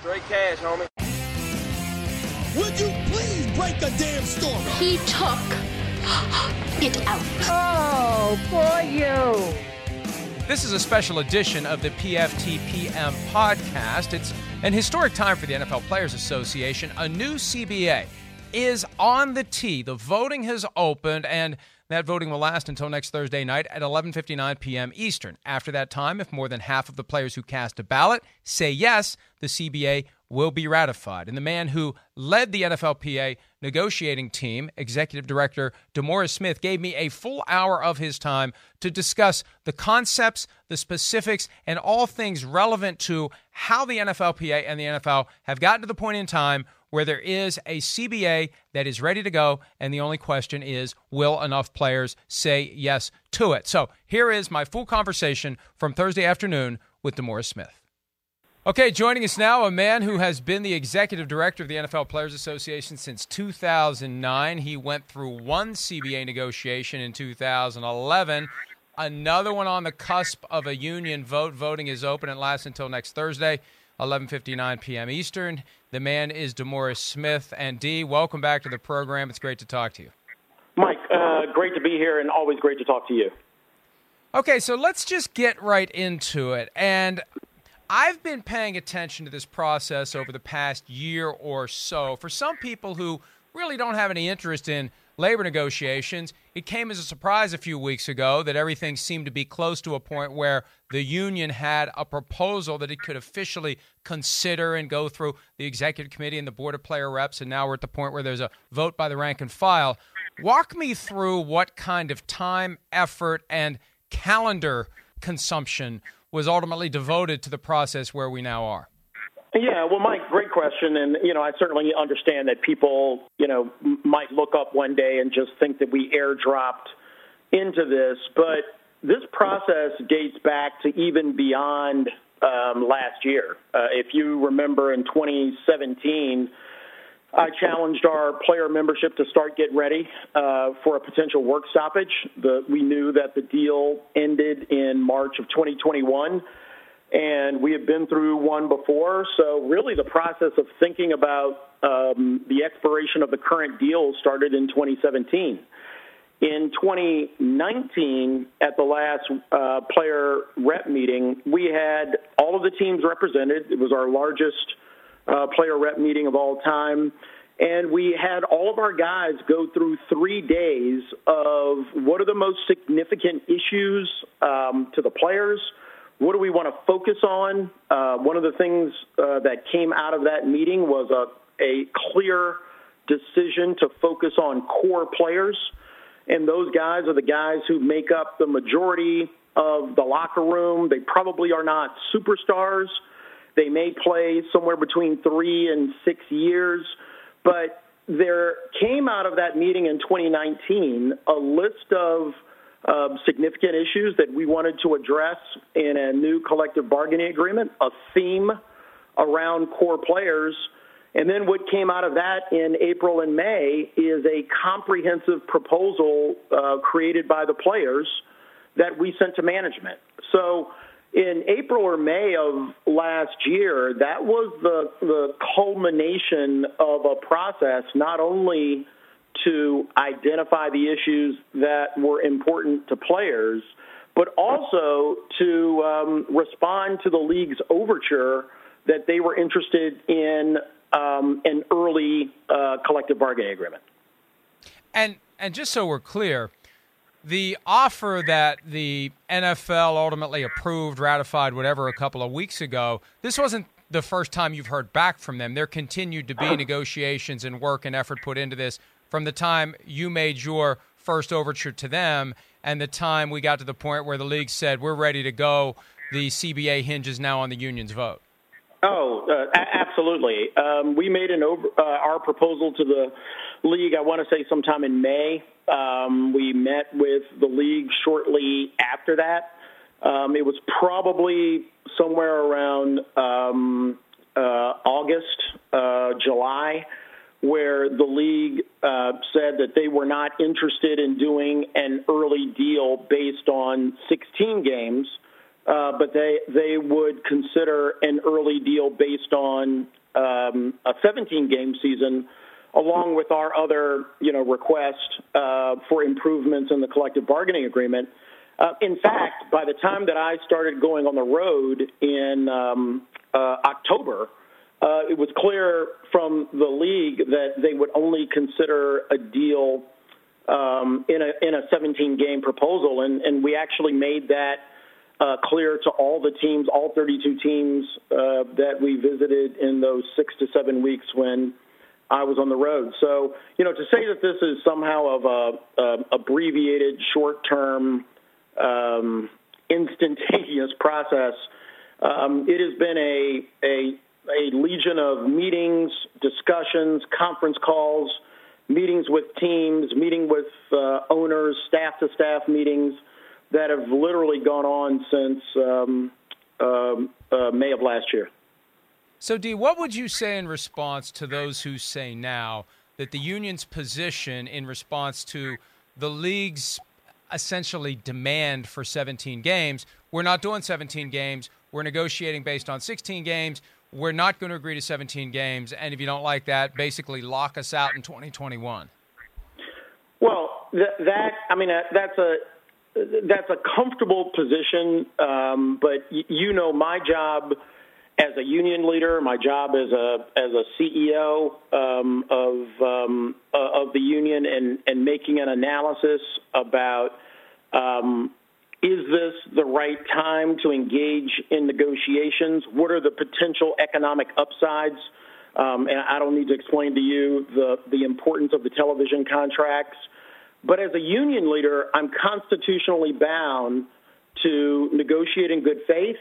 Straight cash, homie. Would you please break a damn story? He took it out. Oh, for you. This is a special edition of the PFTPM podcast. It's an historic time for the NFL Players Association. A new CBA is on the tee. The voting has opened, and that voting will last until next Thursday night at 11:59 p.m. Eastern. After that time, if more than half of the players who cast a ballot say yes, the CBA will be ratified. And the man who led the NFLPA negotiating team, Executive Director DeMaurice Smith, gave me a full hour of his time to discuss the concepts, the specifics, and all things relevant to how the NFLPA and the NFL have gotten to the point in time where there is a CBA that is ready to go, and the only question is will enough players say yes to it? So here is my full conversation from Thursday afternoon with DeMaurice Smith. Okay, joining us now, a man who has been the executive director of the NFL Players Association since 2009. He went through one CBA negotiation in 2011, another one on the cusp of a union vote. Voting is open and lasts until next Thursday. 11:59 p.m. Eastern. The man is DeMaurice Smith. And D, welcome back to the program. It's great to talk to you. Mike, uh, great to be here, and always great to talk to you. Okay, so let's just get right into it. And I've been paying attention to this process over the past year or so. For some people who really don't have any interest in labor negotiations. It came as a surprise a few weeks ago that everything seemed to be close to a point where the union had a proposal that it could officially consider and go through the executive committee and the board of player reps. And now we're at the point where there's a vote by the rank and file. Walk me through what kind of time, effort, and calendar consumption was ultimately devoted to the process where we now are. Yeah, well, Mike, great question, and you know, I certainly understand that people, you know, might look up one day and just think that we airdropped into this, but this process dates back to even beyond um, last year. Uh, if you remember, in 2017. I challenged our player membership to start get ready uh, for a potential work stoppage. The, we knew that the deal ended in March of 2021 and we have been through one before. So really, the process of thinking about um, the expiration of the current deal started in 2017. In 2019, at the last uh, player rep meeting, we had all of the teams represented. It was our largest uh, player rep meeting of all time. And we had all of our guys go through three days of what are the most significant issues um, to the players, what do we want to focus on? Uh, one of the things uh, that came out of that meeting was a, a clear decision to focus on core players. And those guys are the guys who make up the majority of the locker room. They probably are not superstars. They may play somewhere between three and six years. But there came out of that meeting in 2019 a list of uh, significant issues that we wanted to address in a new collective bargaining agreement, a theme around core players. And then what came out of that in April and May is a comprehensive proposal uh, created by the players that we sent to management. So in April or May of last year, that was the, the culmination of a process not only – to identify the issues that were important to players, but also to um, respond to the league's overture that they were interested in um, an early uh, collective bargaining agreement. And and just so we're clear, the offer that the NFL ultimately approved, ratified, whatever, a couple of weeks ago, this wasn't the first time you've heard back from them. There continued to be negotiations and work and effort put into this from the time you made your first overture to them and the time we got to the point where the league said we're ready to go. The cba hinges now on the union's vote. Oh uh, a- absolutely. Um, we made an over, uh, our proposal to the league i want to say sometime in may. Um, we met with the league shortly after that. Um, it was probably somewhere around um, uh, august uh, july where the league uh, said that they were not interested in doing an early deal based on 16 games. uh, but they they would consider an early deal based on um, a 17 game season, along with our other you know request uh, for improvements in the collective bargaining agreement. Uh, in fact, by the time that I started going on the road in um, uh, October, uh, it was clear from the league that they would only consider a deal um, in a in a 17 game proposal, and and we actually made that uh, clear to all the teams, all 32 teams uh, that we visited in those six to seven weeks when I was on the road. So, you know, to say that this is somehow of a, a abbreviated, short-term, um, instantaneous process, um, it has been a, a a legion of meetings, discussions, conference calls, meetings with teams, meeting with uh, owners, staff-to-staff meetings that have literally gone on since um, um, uh, May of last year. So, Dee, what would you say in response to those who say now that the union's position in response to the league's essentially demand for 17 games, we're not doing 17 games, we're negotiating based on 16 games, we're not going to agree to 17 games, and if you don't like that, basically lock us out in 2021? Well, that, that I mean, that's a that's a comfortable position, um, but y- you know my job as a union leader, my job as a as a CEO um, of um, uh, of the union, and and making an analysis about um, is this the right time to engage in negotiations? What are the potential economic upsides? Um, and I don't need to explain to you the the importance of the television contracts. But as a union leader, I'm constitutionally bound to negotiate in good faith,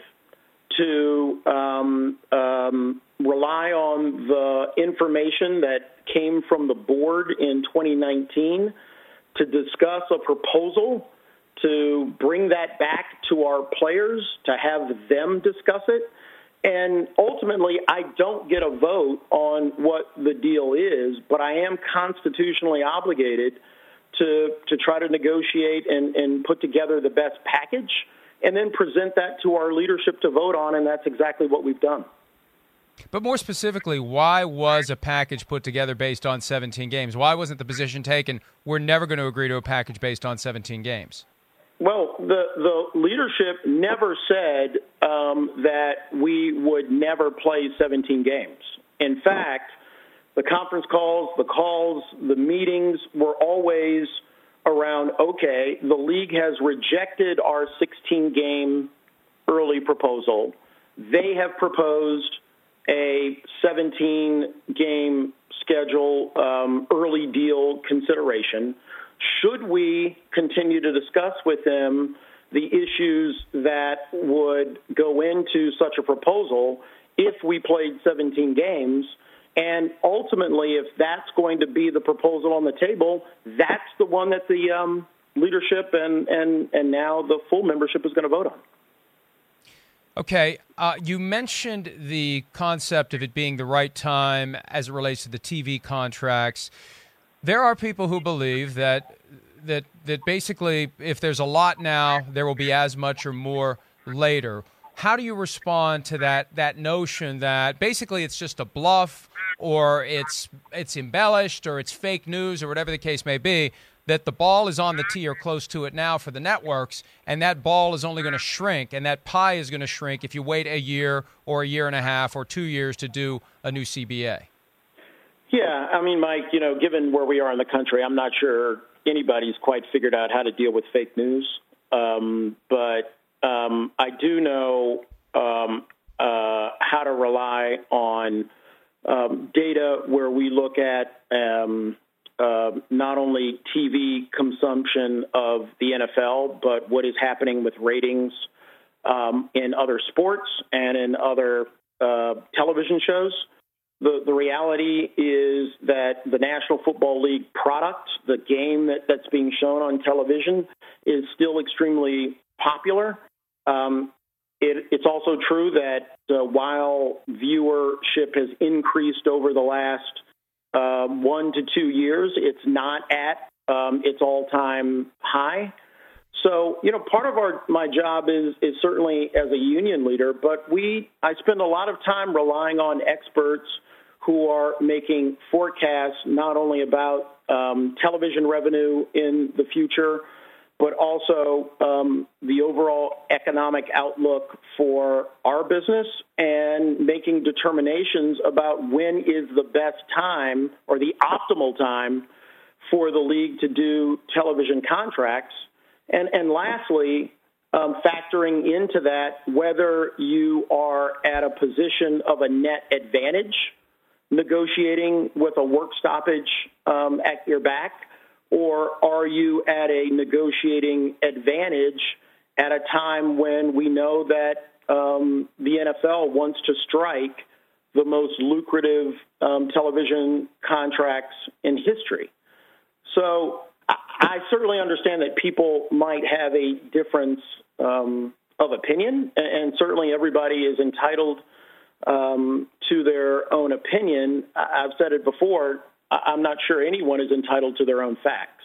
to um, um, rely on the information that came from the board in 2019 to discuss a proposal, to bring that back to our players, to have them discuss it. And ultimately, I don't get a vote on what the deal is, but I am constitutionally obligated to, to try to negotiate and, and put together the best package and then present that to our leadership to vote on, and that's exactly what we've done. But more specifically, why was a package put together based on 17 games? Why wasn't the position taken, we're never going to agree to a package based on 17 games? Well, the, the leadership never said um, that we would never play 17 games. In fact, the conference calls, the calls, the meetings were always around okay, the league has rejected our 16 game early proposal. They have proposed a 17 game schedule um, early deal consideration. Should we continue to discuss with them the issues that would go into such a proposal if we played 17 games? And ultimately, if that's going to be the proposal on the table, that's the one that the um, leadership and, and, and now the full membership is going to vote on. Okay, uh, you mentioned the concept of it being the right time as it relates to the TV contracts. There are people who believe that that that basically, if there's a lot now, there will be as much or more later. How do you respond to that that notion that basically it's just a bluff? or it's it's embellished or it's fake news or whatever the case may be that the ball is on the tee or close to it now for the networks and that ball is only going to shrink and that pie is going to shrink if you wait a year or a year and a half or 2 years to do a new CBA. Yeah, I mean Mike, you know, given where we are in the country, I'm not sure anybody's quite figured out how to deal with fake news. Um, but um, I do know um, uh, how to rely on um, data where we look at um, uh, not only TV consumption of the NFL, but what is happening with ratings um, in other sports and in other uh, television shows. The, the reality is that the National Football League product, the game that, that's being shown on television, is still extremely popular. Um, it, it's also true that uh, while viewership has increased over the last um, one to two years, it's not at um, its all time high. So, you know, part of our my job is is certainly as a union leader, but we I spend a lot of time relying on experts who are making forecasts not only about um, television revenue in the future, but also um, the overall economic outlook for our business and making determinations about when is the best time or the optimal time for the league to do television contracts and, and lastly, um, factoring into that whether you are at a position of a net advantage negotiating with a work stoppage um, at your back, or are you at a negotiating advantage at a time when we know that um, the NFL wants to strike the most lucrative um, television contracts in history? So I certainly understand that people might have a difference um, of opinion, and certainly everybody is entitled um, to their own opinion. I've said it before. I'm not sure anyone is entitled to their own facts.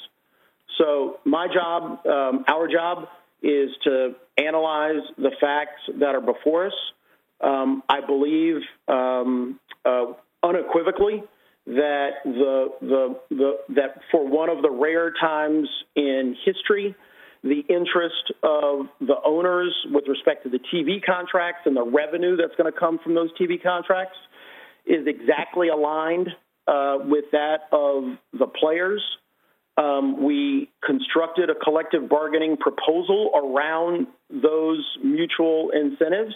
So my job, um, our job, is to analyze the facts that are before us. Um, I believe um, uh, unequivocally that the, the, the, that for one of the rare times in history, the interest of the owners with respect to the TV contracts and the revenue that's going to come from those TV contracts is exactly aligned uh, with that of the players. Um, we constructed a collective bargaining proposal around those mutual incentives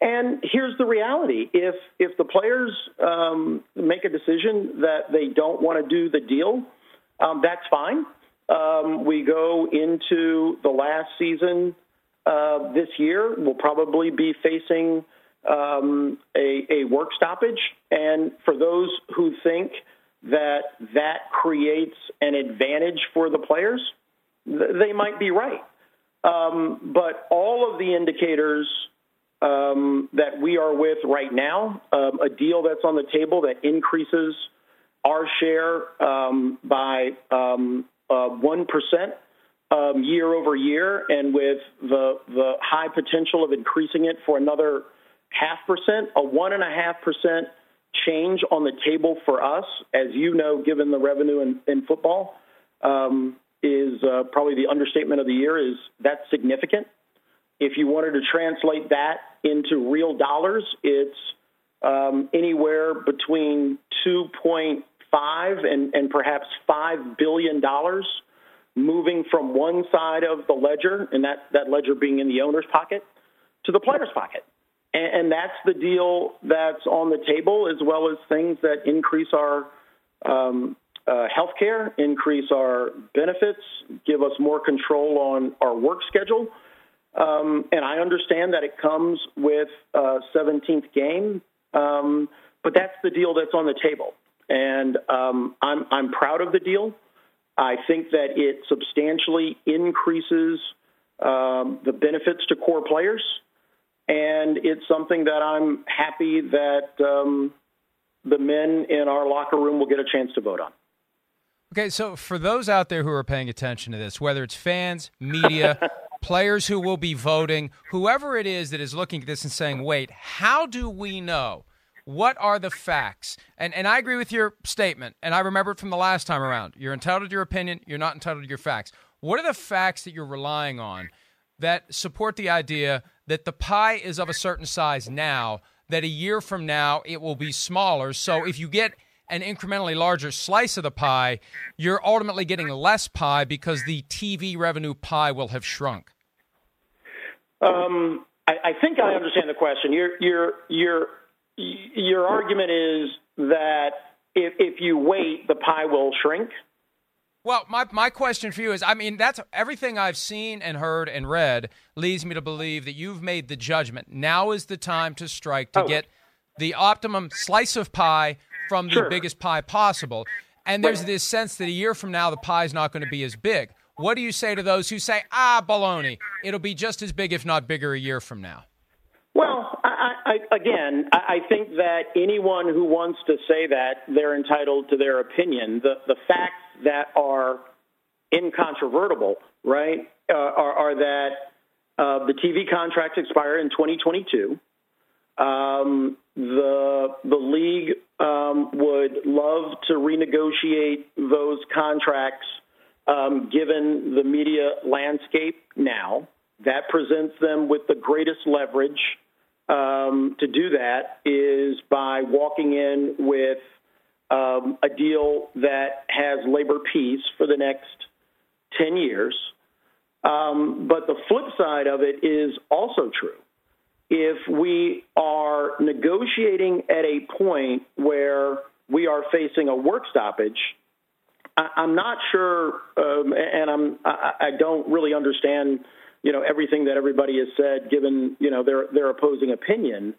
and here's the reality: if if the players um, make a decision that they don't want to do the deal, um, that's fine. Um, we go into the last season uh, this year. We'll probably be facing um, a, a work stoppage, and for those who think that that creates an advantage for the players, th- they might be right. Um, but all of the indicators um, that we are with right now, um, a deal that's on the table that increases our share um, by um, uh, 1% um, year over year, and with the, the high potential of increasing it for another half percent, a 1.5% change on the table for us, as you know, given the revenue in, in football, um, is uh, probably the understatement of the year, is that's significant. If you wanted to translate that into real dollars, it's um, anywhere between 2.5 and, and perhaps $5 billion moving from one side of the ledger, and that, that ledger being in the owner's pocket, to the player's pocket. And, and that's the deal that's on the table, as well as things that increase our um, uh, health care, increase our benefits, give us more control on our work schedule. Um, and I understand that it comes with a 17th game, um, but that's the deal that's on the table. And um, I'm, I'm proud of the deal. I think that it substantially increases um, the benefits to core players. And it's something that I'm happy that um, the men in our locker room will get a chance to vote on. Okay, so for those out there who are paying attention to this, whether it's fans, media, players who will be voting, whoever it is that is looking at this and saying, wait, how do we know? What are the facts? And and I agree with your statement, and I remember it from the last time around. You're entitled to your opinion, you're not entitled to your facts. What are the facts that you're relying on that support the idea that the pie is of a certain size now, that a year from now it will be smaller? So if you get an incrementally larger slice of the pie, you're ultimately getting less pie because the TV revenue pie will have shrunk? Um, I, I, think I understand the question. Your your your your argument is that if, if you wait, the pie will shrink. Well, my, my question for you is I mean, that's everything I've seen and heard and read leads me to believe that you've made the judgment. Now is the time to strike to oh. get the optimum slice of pie from the sure. biggest pie possible. And there's this sense that a year from now, the pie is not going to be as big. What do you say to those who say, ah, baloney, it'll be just as big, if not bigger, a year from now? Well, I, I, again, I think that anyone who wants to say that they're entitled to their opinion. The, the facts that are incontrovertible, right, uh, are, are, that uh, the TV contracts expire in 2022. Um, the the league um, would love to renegotiate those contracts, um, given the media landscape now. That presents them with the greatest leverage um, to do that is by walking in with um, a deal that has labor peace for the next 10 years. Um, but the flip side of it is also true. If we are negotiating at a point where we are facing a work stoppage, I, am not sure, um, and I'm I, I don't really understand, you know, everything that everybody has said, given you know their their opposing opinion.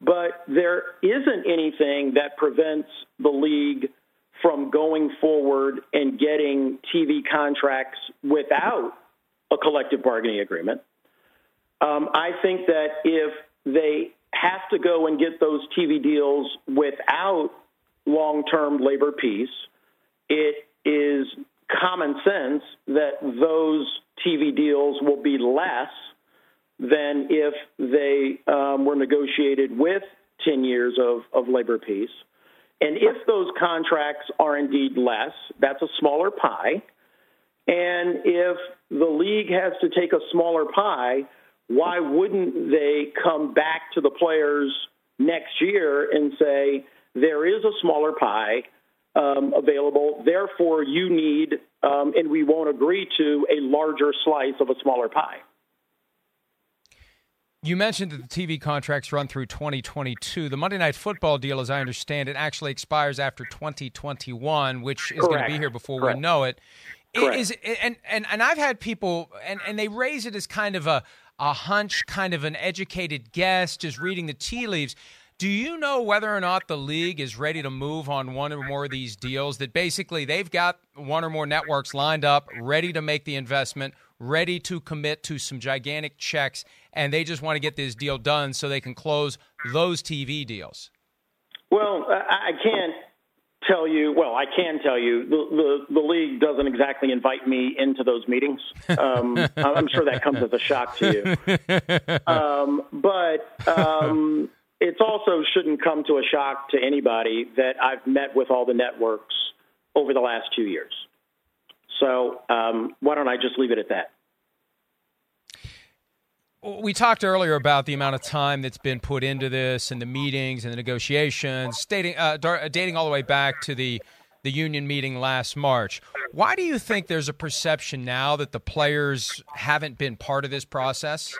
But there isn't anything that prevents the league from going forward and getting TV contracts without a collective bargaining agreement. Um, I think that if they have to go and get those TV deals without long term labor peace, it is common sense that those TV deals will be less than if they um, were negotiated with 10 years of, of labor peace. And if those contracts are indeed less, that's a smaller pie. And if the league has to take a smaller pie, why wouldn't they come back to the players next year and say, there is a smaller pie um, available, therefore you need, um, and we won't agree to a larger slice of a smaller pie? You mentioned that the TV contracts run through 2022. The Monday Night Football deal, as I understand it, actually expires after 2021, which is Correct. going to be here before Correct. we know it. Correct. Is and and and I've had people and and they raise it as kind of a a hunch, kind of an educated guess, just reading the tea leaves. Do you know whether or not the league is ready to move on one or more of these deals? That basically they've got one or more networks lined up, ready to make the investment, ready to commit to some gigantic checks, and they just want to get this deal done so they can close those TV deals? Well, I can't tell you. Well, I can tell you the the, the league doesn't exactly invite me into those meetings. Um, I'm sure that comes as a shock to you. Um, but um, it also shouldn't come to a shock to anybody that I've met with all the networks over the last two years. So um, why don't I just leave it at that? We talked earlier about the amount of time that's been put into this and the meetings and the negotiations, stating, uh, dating all the way back to the the union meeting last March. Why do you think there's a perception now that the players haven't been part of this process?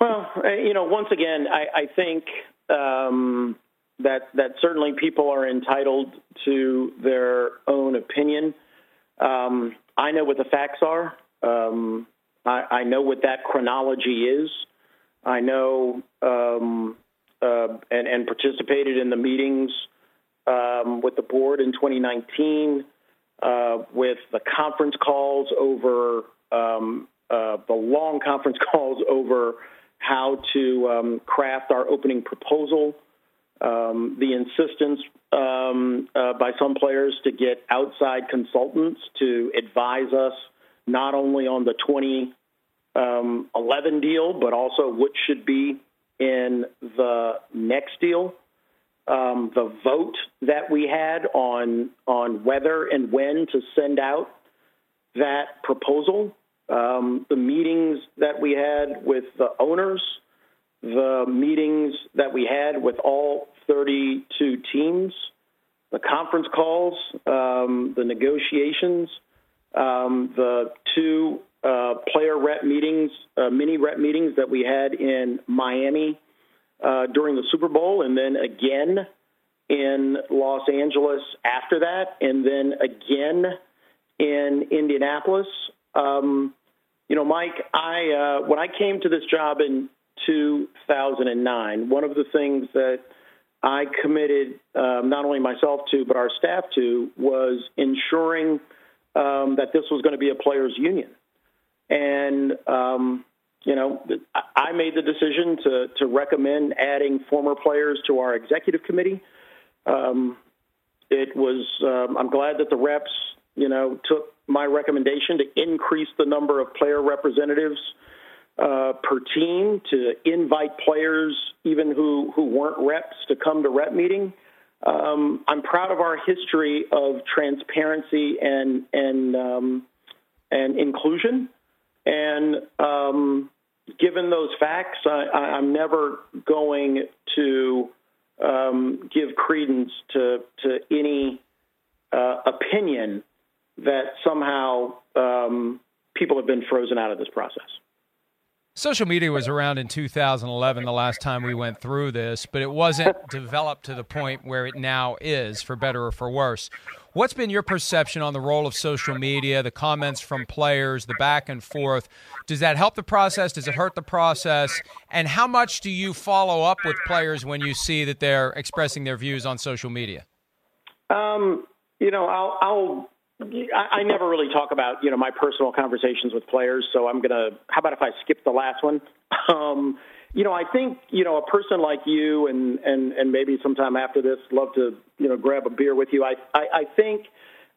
Well, uh, you know, once again, I, I think um, that that certainly people are entitled to their own opinion. Um, I know what the facts are. Um, I, I, know what that chronology is. I know um, uh, and, and, participated in the meetings um, with the board in 2019, uh, with the conference calls over um, uh, the long conference calls over how to um, craft our opening proposal. Um, the insistence um, uh, by some players to get outside consultants to advise us not only on the 2011 um, deal, but also what should be in the next deal. Um, the vote that we had on on whether and when to send out that proposal, um, the meetings that we had with the owners, the meetings that we had with all 32 teams, the conference calls, um, the negotiations, um, the two uh, player rep meetings, uh, mini rep meetings that we had in Miami uh, during the Super Bowl, and then again in Los Angeles after that, and then again in Indianapolis. Um, you know, Mike, I uh, when I came to this job in 2009, one of the things that I committed um, not only myself to, but our staff to, was ensuring um, that this was going to be a players' union. And, um, you know, I made the decision to, to recommend adding former players to our executive committee. Um, it was, um, I'm glad that the reps, you know, took my recommendation to increase the number of player representatives uh, per team, to invite players, even who, who weren't reps, to come to rep meeting. Um, I'm proud of our history of transparency and and um, and inclusion. And um, given those facts, I, am never going to um, give credence to to any uh, opinion that somehow um, people have been frozen out of this process. Social media was around in 2011, the last time we went through this, but it wasn't developed to the point where it now is, for better or for worse. What's been your perception on the role of social media, the comments from players, the back and forth? Does that help the process? Does it hurt the process? And how much do you follow up with players when you see that they're expressing their views on social media? Um, you know, I'll, I'll I, never really talk about you know my personal conversations with players, so I'm gonna. How about if I skip the last one? Um, you know, I think you know a person like you, and and and maybe sometime after this, love to you know grab a beer with you. I I, I think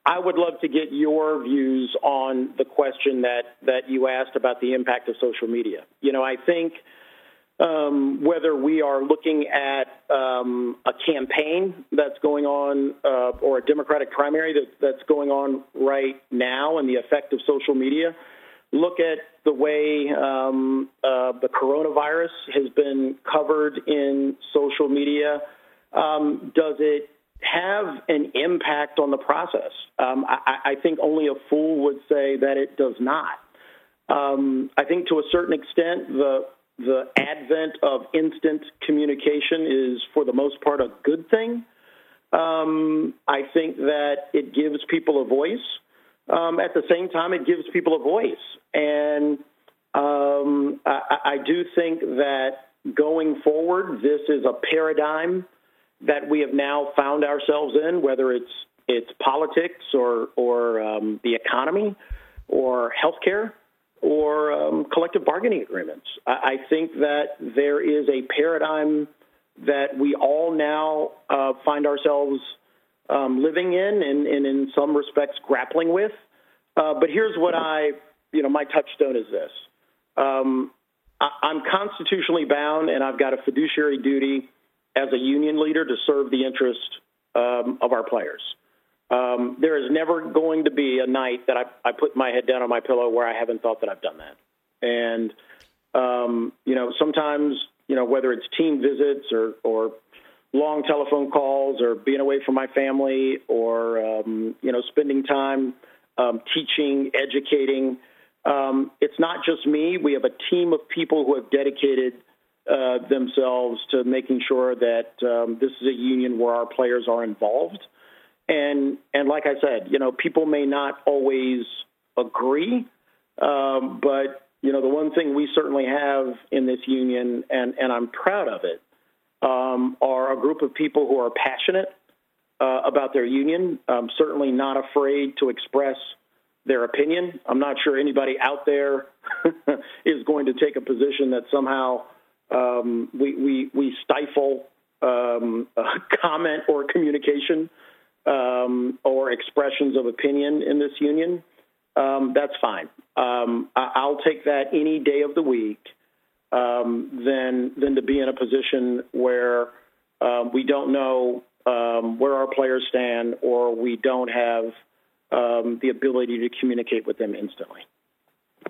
I would love to get your views on the question that that you asked about the impact of social media. You know, I think um, whether we are looking at um, a campaign that's going on uh, or a Democratic primary that, that's going on right now and the effect of social media. Look at the way um, uh, the coronavirus has been covered in social media. Um, does it have an impact on the process? Um, I, I, think only a fool would say that it does not. Um, I think to a certain extent, the the advent of instant communication is, for the most part, a good thing. Um, I think that it gives people a voice. Um, at the same time, it gives people a voice. And um, I, I do think that going forward, this is a paradigm that we have now found ourselves in, whether it's it's politics or or um, the economy or healthcare or um, collective bargaining agreements. I, I, think that there is a paradigm that we all now uh, find ourselves um, living in and, and, in some respects grappling with. Uh, but here's what I, you know, my touchstone is this. Um, I, I'm constitutionally bound and I've got a fiduciary duty as a union leader to serve the interest um, of our players. Um, there is never going to be a night that I, I put my head down on my pillow where I haven't thought that I've done that. And, um, you know, sometimes, you know, whether it's team visits or, or long telephone calls or being away from my family or, um, you know, spending time um, teaching, educating, um, it's not just me. We have a team of people who have dedicated uh, themselves to making sure that um, this is a union where our players are involved. And and like I said, you know, people may not always agree, um, but you know, the one thing we certainly have in this union, and and I'm proud of it, um, are a group of people who are passionate uh, about their union. Um, certainly not afraid to express their opinion. I'm not sure anybody out there is going to take a position that somehow um, we, we, we stifle um, comment or communication um, or expressions of opinion in this union, um, that's fine. Um, I- will take that any day of the week um, than than to be in a position where um, we don't know um, where our players stand or we don't have the ability to communicate with them instantly.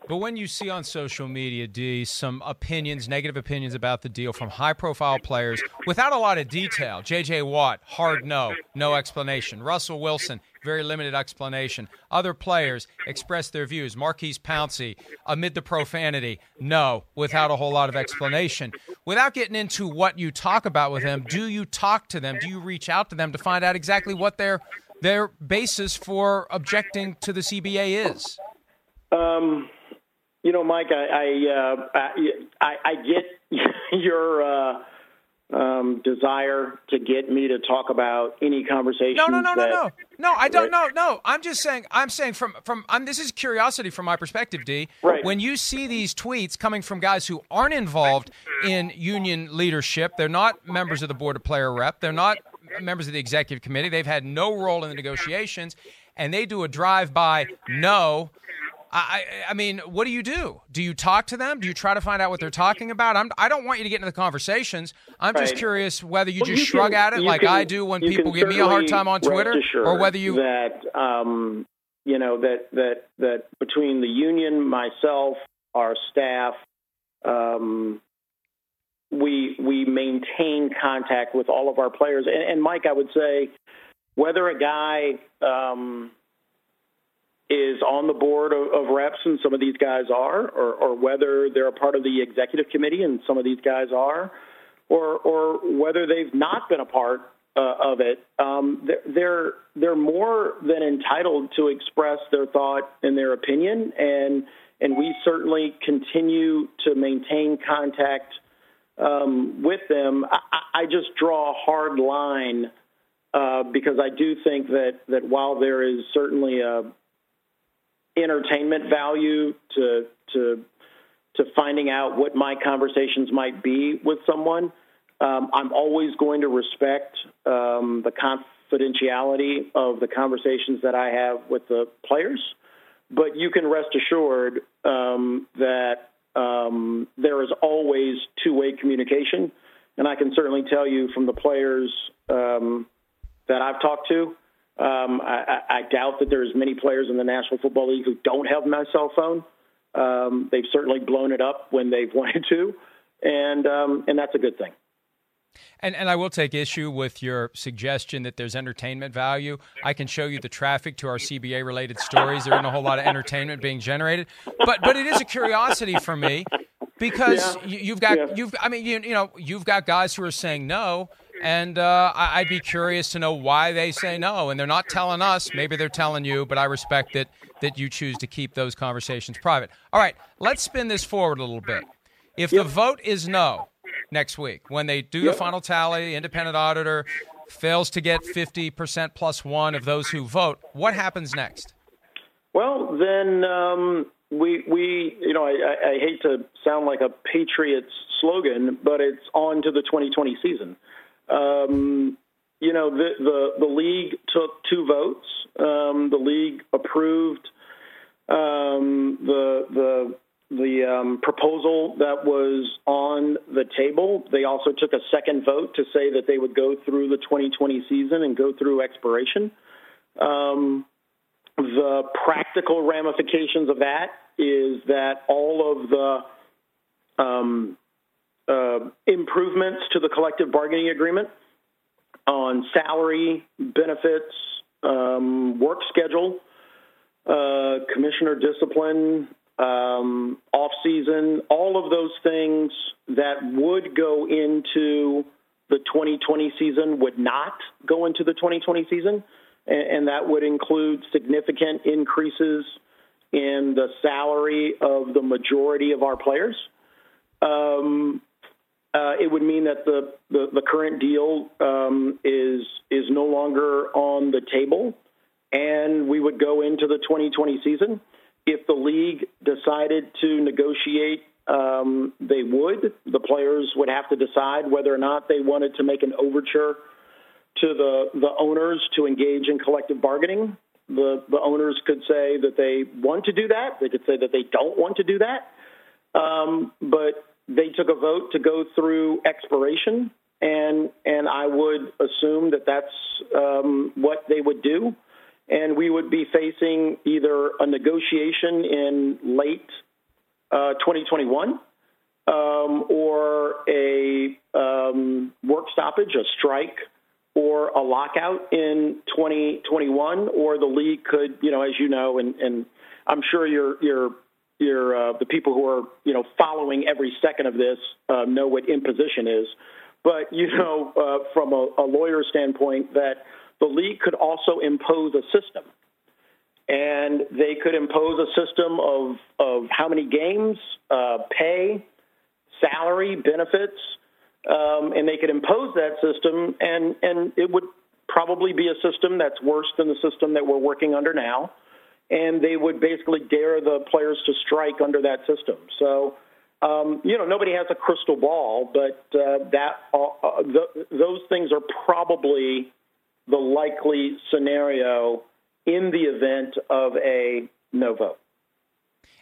But when you see on social media, D, some opinions, negative opinions about the deal from high profile players without a lot of detail, JJ Watt, hard no, no explanation. Russell Wilson, very limited explanation. Other players express their views. Maurkice Pouncey, amid the profanity, no, without a whole lot of explanation. Without getting into what you talk about with them, do you talk to them? Do you reach out to them to find out exactly what their their basis for objecting to the CBA is? Um, you know, Mike, I I, uh, I, I get your uh, um, desire to get me to talk about any conversation. No, no, no, that, no, no, no. I don't. Right? No, no. I'm just saying. I'm saying from from. I'm, this is curiosity from my perspective, D. Right. When you see these tweets coming from guys who aren't involved in union leadership, they're not members of the board of player rep. They're not members of the executive committee. They've had no role in the negotiations and they do a drive-by no, I, I mean, what do you do? Do you talk to them? Do you try to find out what they're talking about? I'm, I don't want you to get into the conversations. I'm just Right. curious whether you Well, just you shrug can- at it like can- I do when people give me a hard time on Twitter, or whether you. that um, you know that that that between the union, myself, our staff, um, we we maintain contact with all of our players. And, and Mike, I would say whether a guy um, is on the board of, of reps, and some of these guys are, or, or whether they're a part of the executive committee, and some of these guys are, or or whether they've not been a part uh, of it, um, they're- they're more than entitled to express their thought and their opinion, and and we certainly continue to maintain contact um, with them. I, I I just draw a hard line uh, because I do think that that while there is certainly a entertainment value to to to finding out what my conversations might be with someone. Um, I'm always going to respect um, the confidentiality of the conversations that I have with the players, but you can rest assured um, that um, there is always two-way communication, and I can certainly tell you from the players um, that I've talked to. Um, I, I doubt that there's many players in the National Football League who don't have my cell phone. Um, they've certainly blown it up when they've wanted to, and um, and that's a good thing. And and I will take issue with your suggestion that there's entertainment value. I can show you the traffic to our CBA related stories. There isn't a whole lot of entertainment being generated, but but it is a curiosity for me because Yeah. you, you've got Yeah. you've I mean you you know you've got guys who are saying no. And uh, I- I'd be curious to know why they say no, and they're not telling us. Maybe they're telling you, but I respect that that you choose to keep those conversations private. All right, let's spin this forward a little bit. If the vote is no next week, when they do the final tally, independent auditor fails to get 50% plus one of those who vote, what happens next? Well, then um, we we you know I, I, I hate to sound like a Patriots slogan, but it's on to the 2020 season. Um, you know the, the the league took two votes. Um, the league approved um, the the the um, proposal that was on the table. They also took a second vote to say that they would go through the 2020 season and go through expiration. Um, the practical ramifications of that is that all of the um, uh, improvements to the collective bargaining agreement on salary, benefits, um, work schedule, uh, commissioner discipline, um, off season, all of those things that would go into the 2020 season would not go into the 2020 season, and, and that would include significant increases in the salary of the majority of our players. Um, uh, it would mean that the, the, the current deal um, is is no longer on the table, and we would go into the 2020 season. If the league decided to negotiate, um, they would. The players would have to decide whether or not they wanted to make an overture to the the owners to engage in collective bargaining. The the owners could say that they want to do that. They could say that they don't want to do that. Um, but they took a vote to go through expiration, and and I would assume that that's um, what they would do, and we would be facing either a negotiation in late uh, 2021 um, or a um, work stoppage, a strike, or a lockout in 2021, or the league could, you know, as you know, and, and I'm sure you're you're you're uh, the people who are you know following every second of this uh, know what imposition is, but you know uh, from a, a lawyer standpoint that the league could also impose a system, and they could impose a system of of how many games, uh, pay, salary, benefits, um, and they could impose that system, and and it would probably be a system that's worse than the system that we're working under now and they would basically dare the players to strike under that system. So, um, you know, nobody has a crystal ball, but uh, that uh, uh, th- those things are probably the likely scenario in the event of a no vote.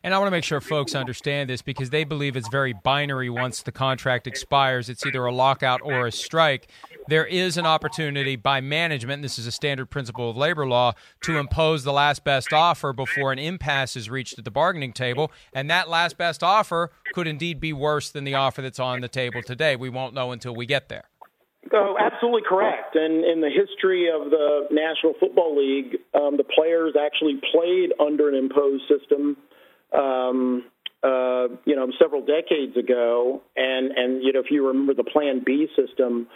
And I want to make sure folks understand this because they believe it's very binary once the contract expires. It's either a lockout or a strike. There is an opportunity by management, this is a standard principle of labor law, to impose the last best offer before an impasse is reached at the bargaining table. And that last best offer could indeed be worse than the offer that's on the table today. We won't know until we get there. Oh, absolutely correct. And in the history of the National Football League, um, the players actually played under an imposed system um, uh, you know, several decades ago, and and you know, if you remember the Plan B system,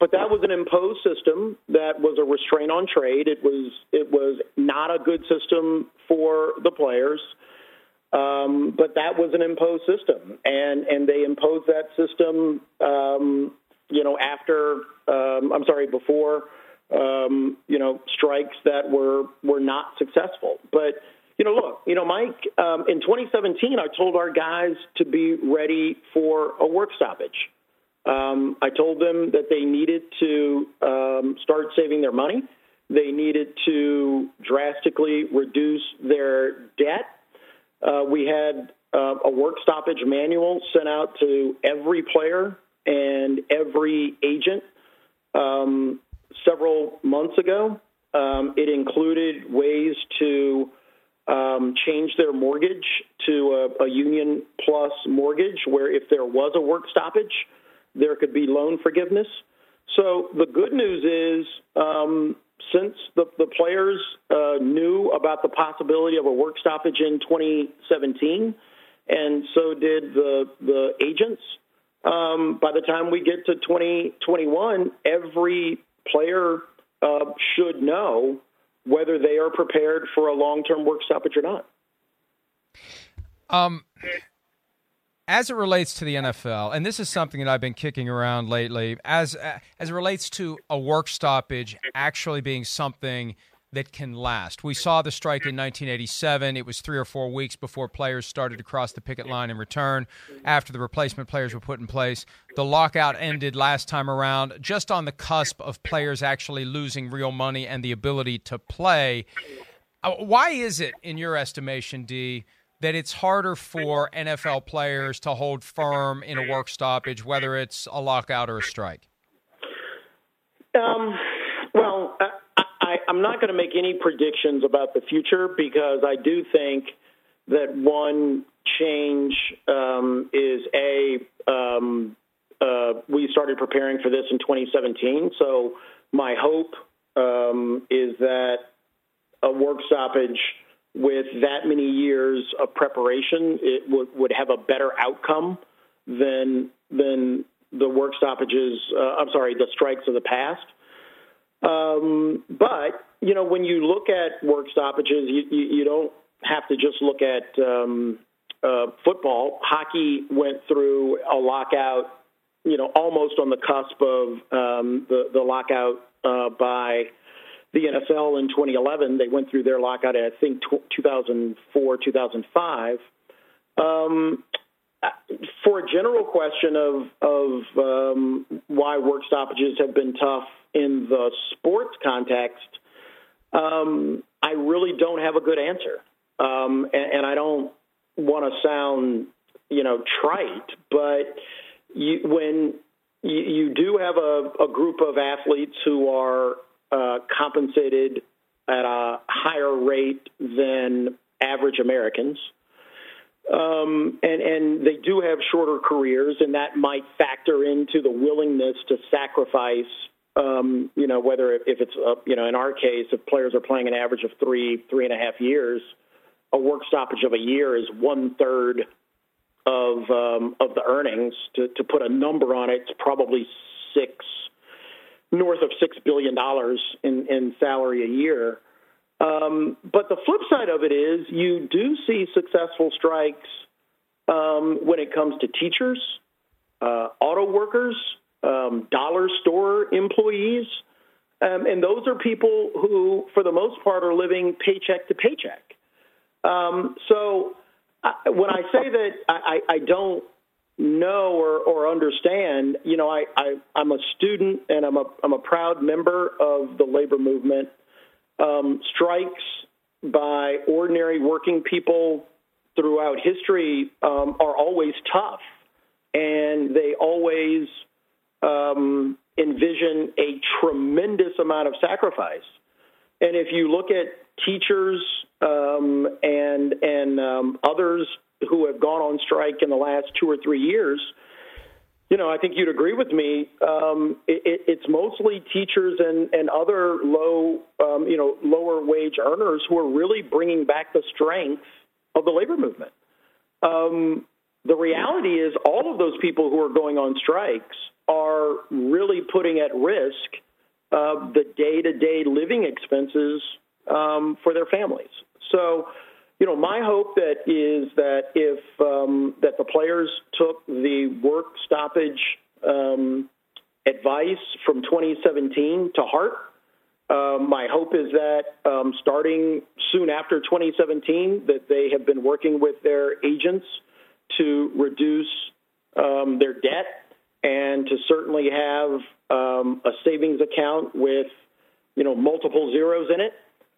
but that was an imposed system that was a restraint on trade. It was it was not a good system for the players, um, but that was an imposed system, and and they imposed that system, um, you know, after um, I'm sorry, before um, you know strikes that were were not successful, but you know, look, you know, Mike, um, in 2017, I told our guys to be ready for a work stoppage. Um, I told them that they needed to um, start saving their money. They needed to drastically reduce their debt. Uh, we had uh, a work stoppage manual sent out to every player and every agent um, several months ago. Um, it included ways to um, change their mortgage to a, a union plus mortgage, where if there was a work stoppage, there could be loan forgiveness. So the good news is, um, since the, the players uh, knew about the possibility of a work stoppage in 2017, and so did the the agents. Um, by the time we get to 2021, every player uh, should know whether they are prepared for a long term work stoppage or not. Um, as it relates to the NFL, and this is something that I've been kicking around lately, as as it relates to a work stoppage actually being something that can last. We saw the strike in 1987. It was three or four weeks before players started to cross the picket line and return after the replacement players were put in place. The lockout ended last time around just on the cusp of players actually losing real money and the ability to play. Uh, why is it, in your estimation, D, that it's harder for NFL players to hold firm in a work stoppage, whether it's a lockout or a strike? Um, well, uh, I, I'm not going to make any predictions about the future because I do think that one change um, is a um, uh, we started preparing for this in 2017. So my hope um, is that a work stoppage with that many years of preparation it would, would have a better outcome than than the work stoppages. Uh, I'm sorry, the strikes of the past. Um, but you know, when you look at work stoppages, you, you, you don't have to just look at um, uh, football. Hockey went through a lockout, you know, almost on the cusp of um, the the lockout uh, by the NFL in 2011. They went through their lockout, I think, 2004, 2005. Um, for a general question of of um, why work stoppages have been tough in the sports context, um, I really don't have a good answer, um, and, and, I don't want to sound, you know, trite, but you, when you, you, do have a, a, group of athletes who are uh, compensated at a higher rate than average Americans. Um, and, and they do have shorter careers, and that might factor into the willingness to sacrifice um, you know, whether if it's, uh, you know, in our case, if players are playing an average of three, three and a half years, a work stoppage of a year is one third of um, of the earnings. To, to put a number on it, it's probably six, north of six billion dollars in, in salary a year. Um, but the flip side of it is you do see successful strikes um, when it comes to teachers, uh, auto workers, um, dollar store employees. Um, and those are people who, for the most part, are living paycheck to paycheck. Um, so I, when I say that I, I don't know or, or, understand, you know, I, I, am a student and I'm a, I'm a proud member of the labor movement. Um, strikes by ordinary working people throughout history um, are always tough, and they always um, envision a tremendous amount of sacrifice. And if you look at teachers um, and and um, others who have gone on strike in the last two or three years, you know, I think you'd agree with me. Um, it, it's mostly teachers and, and other low, um, you know, lower wage earners who are really bringing back the strength of the labor movement. Um, the reality is, all of those people who are going on strikes are really putting at risk uh, the day-to-day living expenses um, for their families. So you know, my hope that is that if um, that the players took the work stoppage um, advice from 2017 to heart. Um, my hope is that um, starting soon after 2017, that they have been working with their agents to reduce um, their debt and to certainly have um, a savings account with you know multiple zeros in it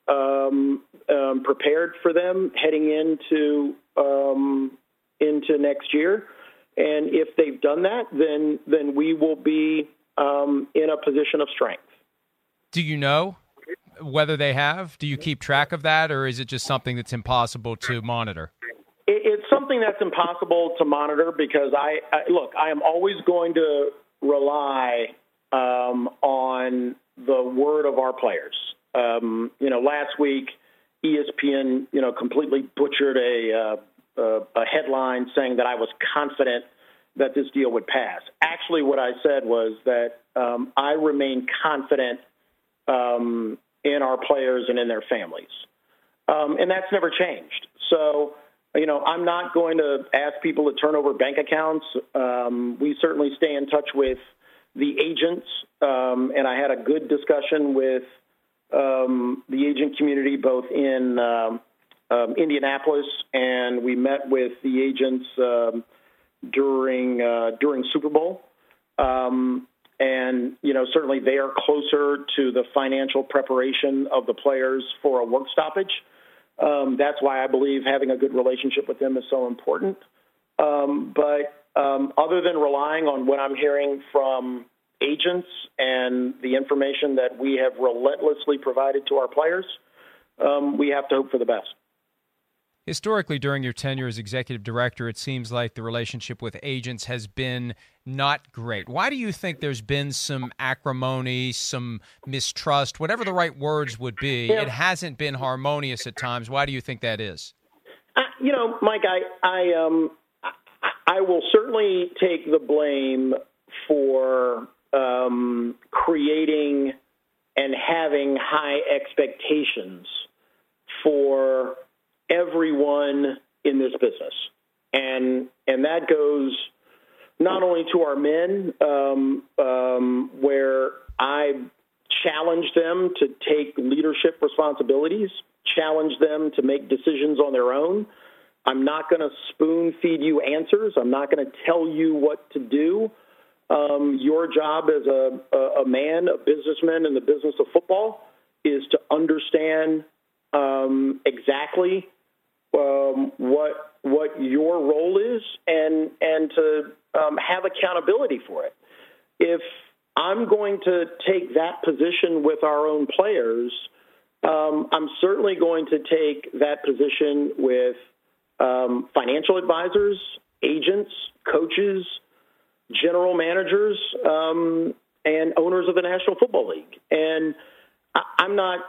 um, um, prepared for them heading into um, into next year. And if they've done that, then then we will be um, in a position of strength. Do you know whether they have? Do you keep track of that, or is it just something that's impossible to monitor? Something that's impossible to monitor because I, I look. I am always going to rely um, on the word of our players. Um, you know, last week ESPN, you know, completely butchered a, uh, a headline saying that I was confident that this deal would pass. Actually, what I said was that um, I remain confident um, in our players and in their families, um, and that's never changed. So, you know, I'm not going to ask people to turn over bank accounts. Um, we certainly stay in touch with the agents, um, and I had a good discussion with um, the agent community, both in um, um, Indianapolis, and we met with the agents um, during uh, during Super Bowl. Um, and you know, certainly they are closer to the financial preparation of the players for a work stoppage. Um, that's why I believe having a good relationship with them is so important. Um, but other than relying on what I'm hearing from agents and the information that we have relentlessly provided to our players, um, we have to hope for the best. Historically, during your tenure as executive director, it seems like the relationship with agents has been not great. Why do you think there's been some acrimony, some mistrust, whatever the right words would be? Yeah. It hasn't been harmonious at times. Why do you think that is? Uh, you know, Mike, I, I, um, I, I will certainly take the blame for um, creating and having high expectations for everyone in this business, and and that goes not only to our men, um, um, where I challenge them to take leadership responsibilities, challenge them to make decisions on their own. I'm not going to spoon feed you answers. I'm not going to tell you what to do. Um, your job as a, a, man, a businessman in the business of football, is to understand um, exactly um, what what your role is and and to um, have accountability for it. If I'm going to take that position with our own players, um, I'm certainly going to take that position with um, financial advisors, agents, coaches general managers um, and owners of the National Football League. And I, am not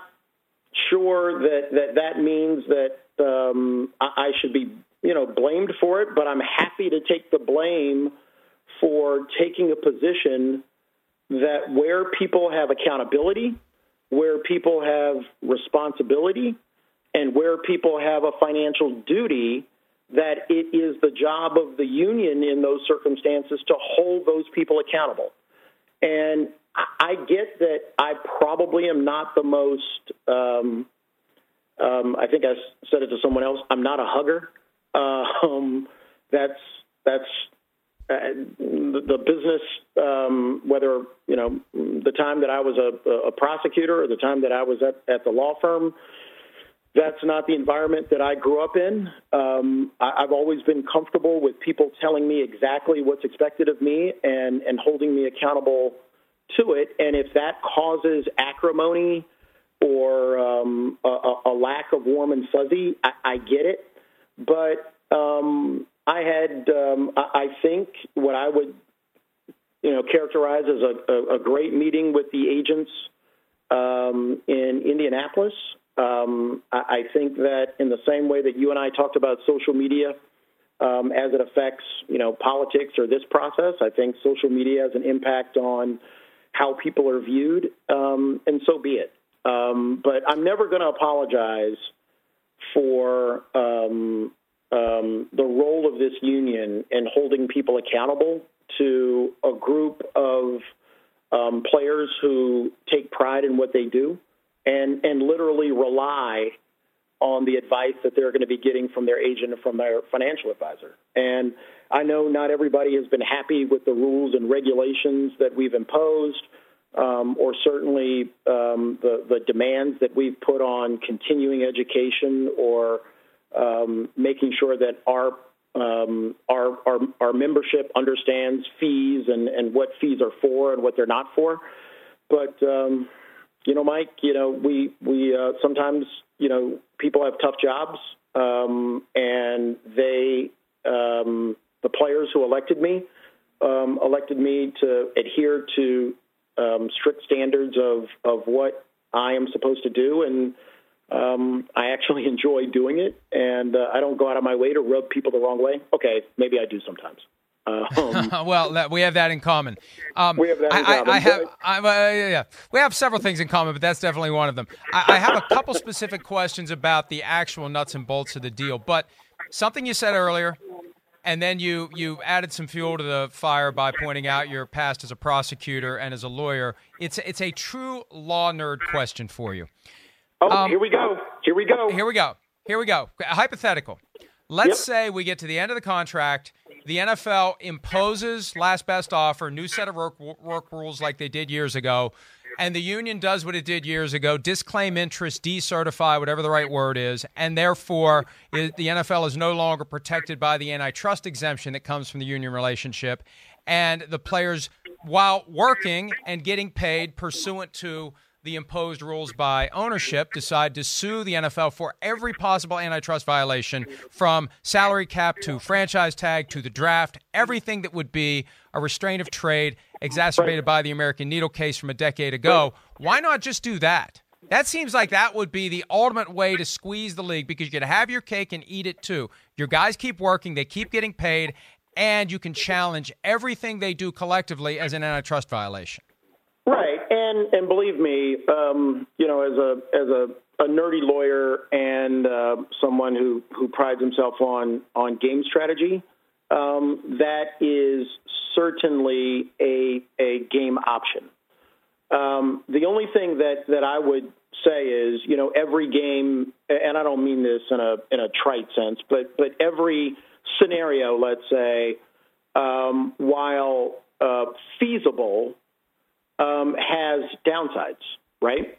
sure that, that that means that um, I, I should be, you know, blamed for it, but I'm happy to take the blame for taking a position that where people have accountability, where people have responsibility, and where people have a financial duty that it is the job of the union in those circumstances to hold those people accountable. And I get that I probably am not the most, um, um, I think I said it to someone else, I'm not a hugger. Um, that's, that's, uh, the, business, um, whether you know the time that I was a, a prosecutor or the time that I was at, at the law firm, that's not the environment that I grew up in. Um, I, I, have always been comfortable with people telling me exactly what's expected of me and, and holding me accountable to it. And if that causes acrimony or um, a, a, lack of warm and fuzzy, I, I get it. But um, I had, um, I, think, what I would, you know, characterize as a, a, a great meeting with the agents um, in Indianapolis. Um, I, I think that in the same way that you and I talked about social media um, as it affects, you know, politics or this process, I think social media has an impact on how people are viewed, um, and so be it. Um, but I'm never going to apologize for um, um, the role of this union in holding people accountable to a group of um, players who take pride in what they do and and literally rely on the advice that they're going to be getting from their agent and from their financial advisor. And I know not everybody has been happy with the rules and regulations that we've imposed, um, or certainly um, the the demands that we've put on continuing education or um, making sure that our um, our, our, our membership understands fees and, and what fees are for and what they're not for. But um, you know, Mike, you know, we we uh, sometimes you know people have tough jobs, um, and they um, the players who elected me um, elected me to adhere to um, strict standards of of what I am supposed to do, and um, I actually enjoy doing it, and uh, I don't go out of my way to rub people the wrong way. Okay, maybe I do sometimes. Um, well, that, we have that in common. Um, we have that in I, common. I, I have, I, uh, yeah, we have several things in common, but that's definitely one of them. I, I have a couple specific questions about the actual nuts and bolts of the deal, but something you said earlier, and then you you added some fuel to the fire by pointing out your past as a prosecutor and as a lawyer. It's it's a true law nerd question for you. Oh, um, here we go. Here we go. Here we go. Here we go. Hypothetical. Let's yep. say we get to the end of the contract the NFL imposes last best offer, new set of work, work rules like they did years ago, and the union does what it did years ago disclaim interest, decertify, whatever the right word is, and therefore the NFL is no longer protected by the antitrust exemption that comes from the union relationship. And the players, while working and getting paid pursuant to the imposed rules by ownership decide to sue the NFL for every possible antitrust violation from salary cap to franchise tag to the draft, everything that would be a restraint of trade exacerbated by the American Needle case from a decade ago. Why not just do that? That seems like that would be the ultimate way to squeeze the league because you can have your cake and eat it too. Your guys keep working, they keep getting paid, and you can challenge everything they do collectively as an antitrust violation. Right, and and believe me, um, you know, as a as a, a nerdy lawyer and uh, someone who who prides himself on on game strategy, um, that is certainly a a game option. Um, the only thing that that I would say is, you know, every game, and I don't mean this in a in a trite sense, but but every scenario, let's say, um, while uh, feasible um, has downsides, right?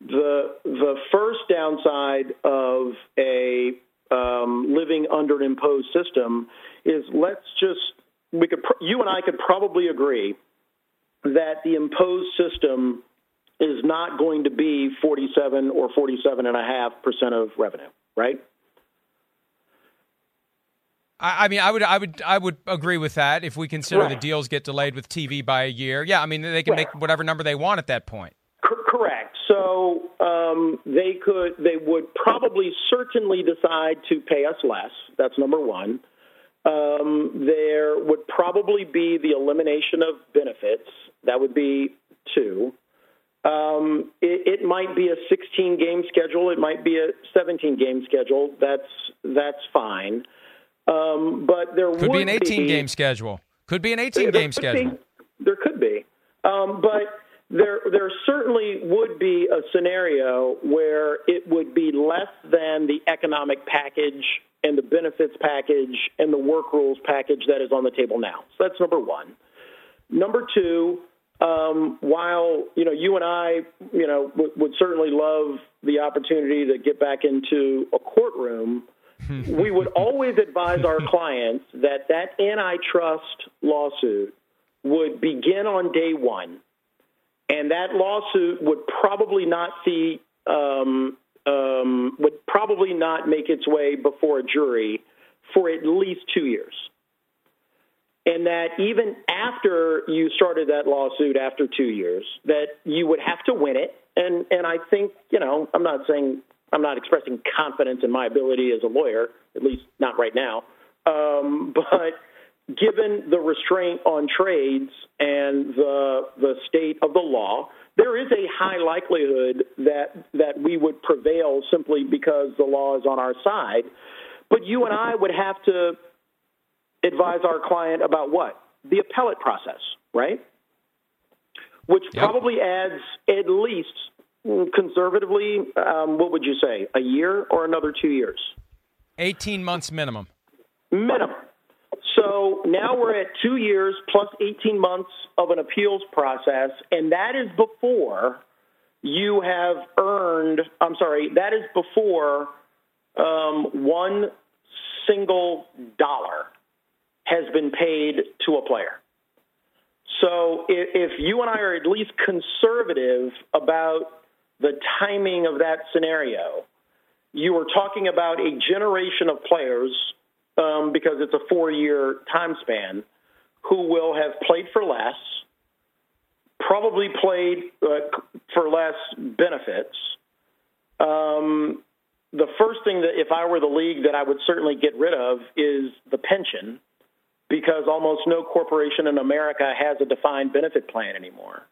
The the first downside of a um, living under an imposed system is let's just we could you and I could probably agree that the imposed system is not going to be 47 or 47 and a half percent of revenue, right? I mean, I would, I would, I would agree with that if we consider right. the deals get delayed with TV by a year. Yeah, I mean, they can right. make whatever number they want at that point. C- correct. So um, they could, they would probably certainly decide to pay us less. That's number one. Um, there would probably be the elimination of benefits. That would be two. Um, it, it, might be a 16 game schedule. It might be a 17 game schedule. That's that's fine. Um, but there could be an 18 be, game schedule. Could be an 18 game schedule. Be, there could be, um, but there there certainly would be a scenario where it would be less than the economic package and the benefits package and the work rules package that is on the table now. So that's number one. Number two, um, while you know you and I, you know, w- would certainly love the opportunity to get back into a courtroom, we would always advise our clients that that antitrust lawsuit would begin on day one, and that lawsuit would probably not see um, um, would probably not make its way before a jury for at least two years and that even after you started that lawsuit after two years, that you would have to win it. And and I think you know I'm not saying I'm not expressing confidence in my ability as a lawyer, at least not right now. Um, but given the restraint on trades and the the state of the law, there is a high likelihood that that we would prevail simply because the law is on our side. But you and I would have to advise our client about what? The appellate process, right? Which yep. probably adds at least conservatively, um, what would you say, a year or another two years? 18 months minimum. Minimum. So now we're at two years plus 18 months of an appeals process, and that is before you have earned, I'm sorry, that is before um, one single dollar has been paid to a player. So if, you and I are at least conservative about the timing of that scenario, you are talking about a generation of players um, because it's a four-year time span who will have played for less, probably played uh, for less benefits. Um, the first thing that, if I were the league, that I would certainly get rid of is the pension because almost no corporation in America has a defined benefit plan anymore.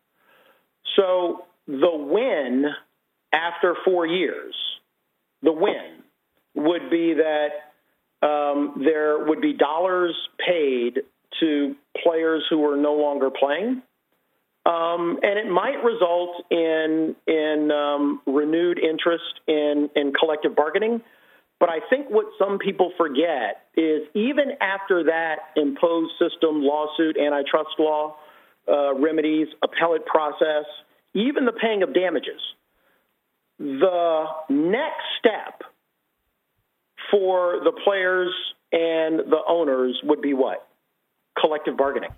So the win after four years, the win would be that um, there would be dollars paid to players who are no longer playing. Um, and it might result in in um, renewed interest in, in collective bargaining but I think what some people forget is even after that imposed system, lawsuit, antitrust law, uh, remedies, appellate process, even the paying of damages, the next step for the players and the owners would be what? Collective bargaining.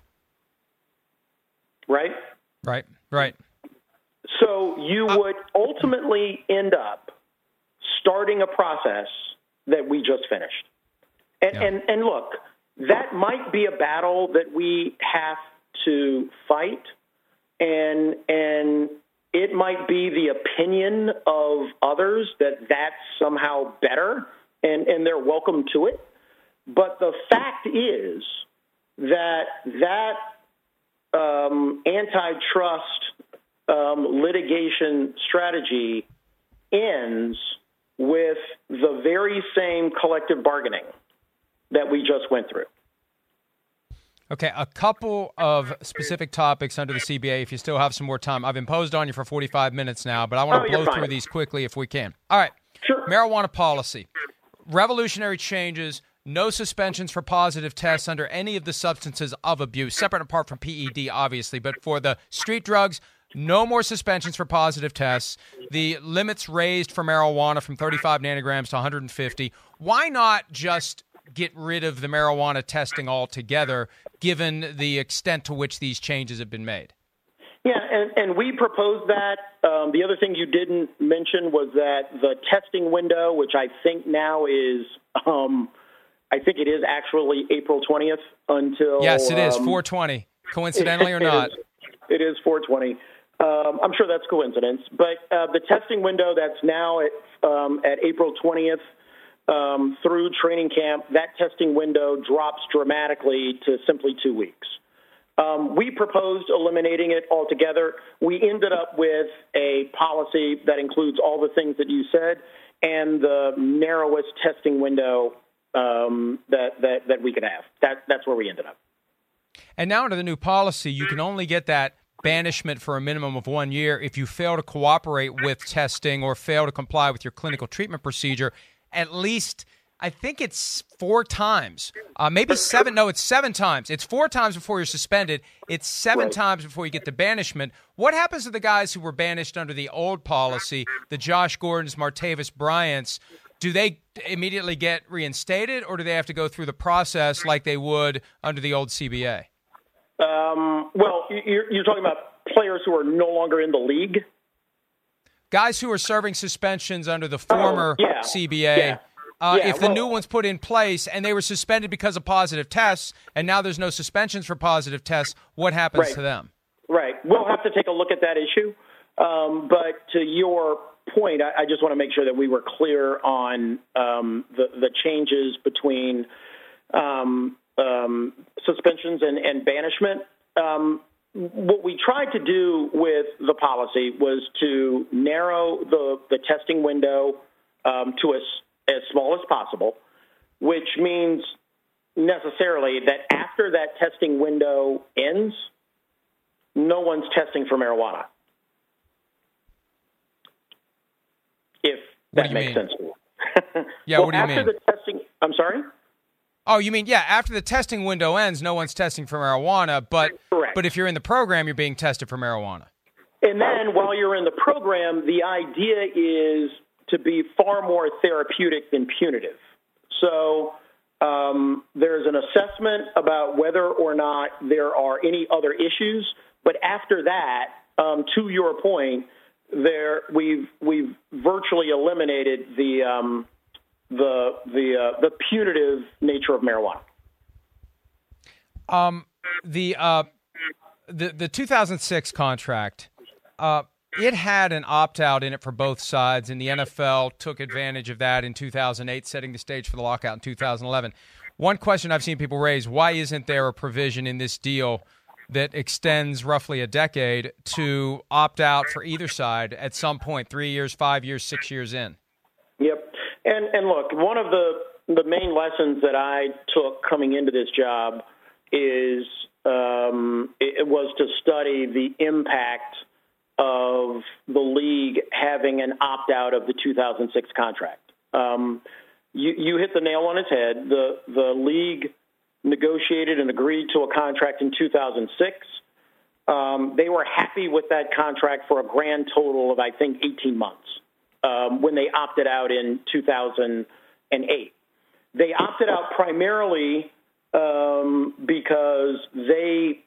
Right? Right, right. So you uh, would ultimately end up starting a process that we just finished. And, yeah. and, and look, that might be a battle that we have to fight, and and it might be the opinion of others that that's somehow better, and and they're welcome to it. But the fact is that that um, antitrust um, litigation strategy ends with the very same collective bargaining that we just went through. Okay, a couple of specific topics under the CBA. If you still have some more time, I've imposed on you for 45 minutes now, but I want to oh, blow through these quickly if we can. All right. Sure. Marijuana policy. Revolutionary changes. No suspensions for positive tests under any of the substances of abuse, separate apart from PED, obviously. But for the street drugs, no more suspensions for positive tests. The limits raised for marijuana from 35 nanograms to 150. Why not just get rid of the marijuana testing altogether, given the extent to which these changes have been made? Yeah, and, and we proposed that. Um, the other thing you didn't mention was that the testing window, which I think now is, um, I think it is actually April 20th until. Yes, it is um, 420. Coincidentally or not? It is 420. Um, I'm sure that's coincidence, but uh, the testing window that's now at um, at April 20th um, through training camp, that testing window drops dramatically to simply two weeks. Um, we proposed eliminating it altogether. We ended up with a policy that includes all the things that you said and the narrowest testing window um, that, that that we could have. That that's where we ended up. And now under the new policy, you can only get that banishment for a minimum of one year if you fail to cooperate with testing or fail to comply with your clinical treatment procedure at least I think it's four times, uh, maybe seven. No, it's seven times. It's four times before you're suspended. It's seven Right. times before you get the banishment. What happens to the guys who were banished under the old policy, the Josh Gordons, Martavis Bryants? Do they immediately get reinstated, or do they have to go through the process like they would under the old CBA? Um, well, you're, you're talking about players who are no longer in the league. Guys who are serving suspensions under the former Oh, yeah. CBA. Yeah. Uh, Yeah, if the well- new one's put in place and they were suspended because of positive tests, and now there's no suspensions for positive tests, what happens Right. to them? Right. We'll have to take a look at that issue. Um, but to your point, I, I just want to make sure that we were clear on um, the, the changes between um, um, suspensions and, and banishment. What we tried to do with the policy was to narrow the, the testing window um, to as, as small as possible, which means necessarily that after that testing window ends, no one's testing for marijuana. If that makes mean? sense to you. Yeah, well, what do you after mean? the testing, I'm sorry. Oh, you mean yeah? After the testing window ends, no one's testing for marijuana, but but if you're in the program, you're being tested for marijuana. And then while you're in the program, the idea is to be far more therapeutic than punitive. So um, there's an assessment about whether or not there are any other issues. But after that, um, to your point, there we've we've virtually eliminated the um, the the uh, the punitive nature of marijuana. Um, the uh, the the 2006 contract, uh, it had an opt out in it for both sides, and the NFL took advantage of that in 2008, setting the stage for the lockout in 2011. One question I've seen people raise: Why isn't there a provision in this deal that extends roughly a decade to opt out for either side at some point, three years, five years, six years in? And and look, one of the the main lessons that I took coming into this job is um, it, it was to study the impact of the league having an opt out of the 2006 contract. Um, you, you hit the nail on its head. The the league negotiated and agreed to a contract in 2006. Um, they were happy with that contract for a grand total of I think 18 months um, when they opted out in 2008. They opted out primarily um, because they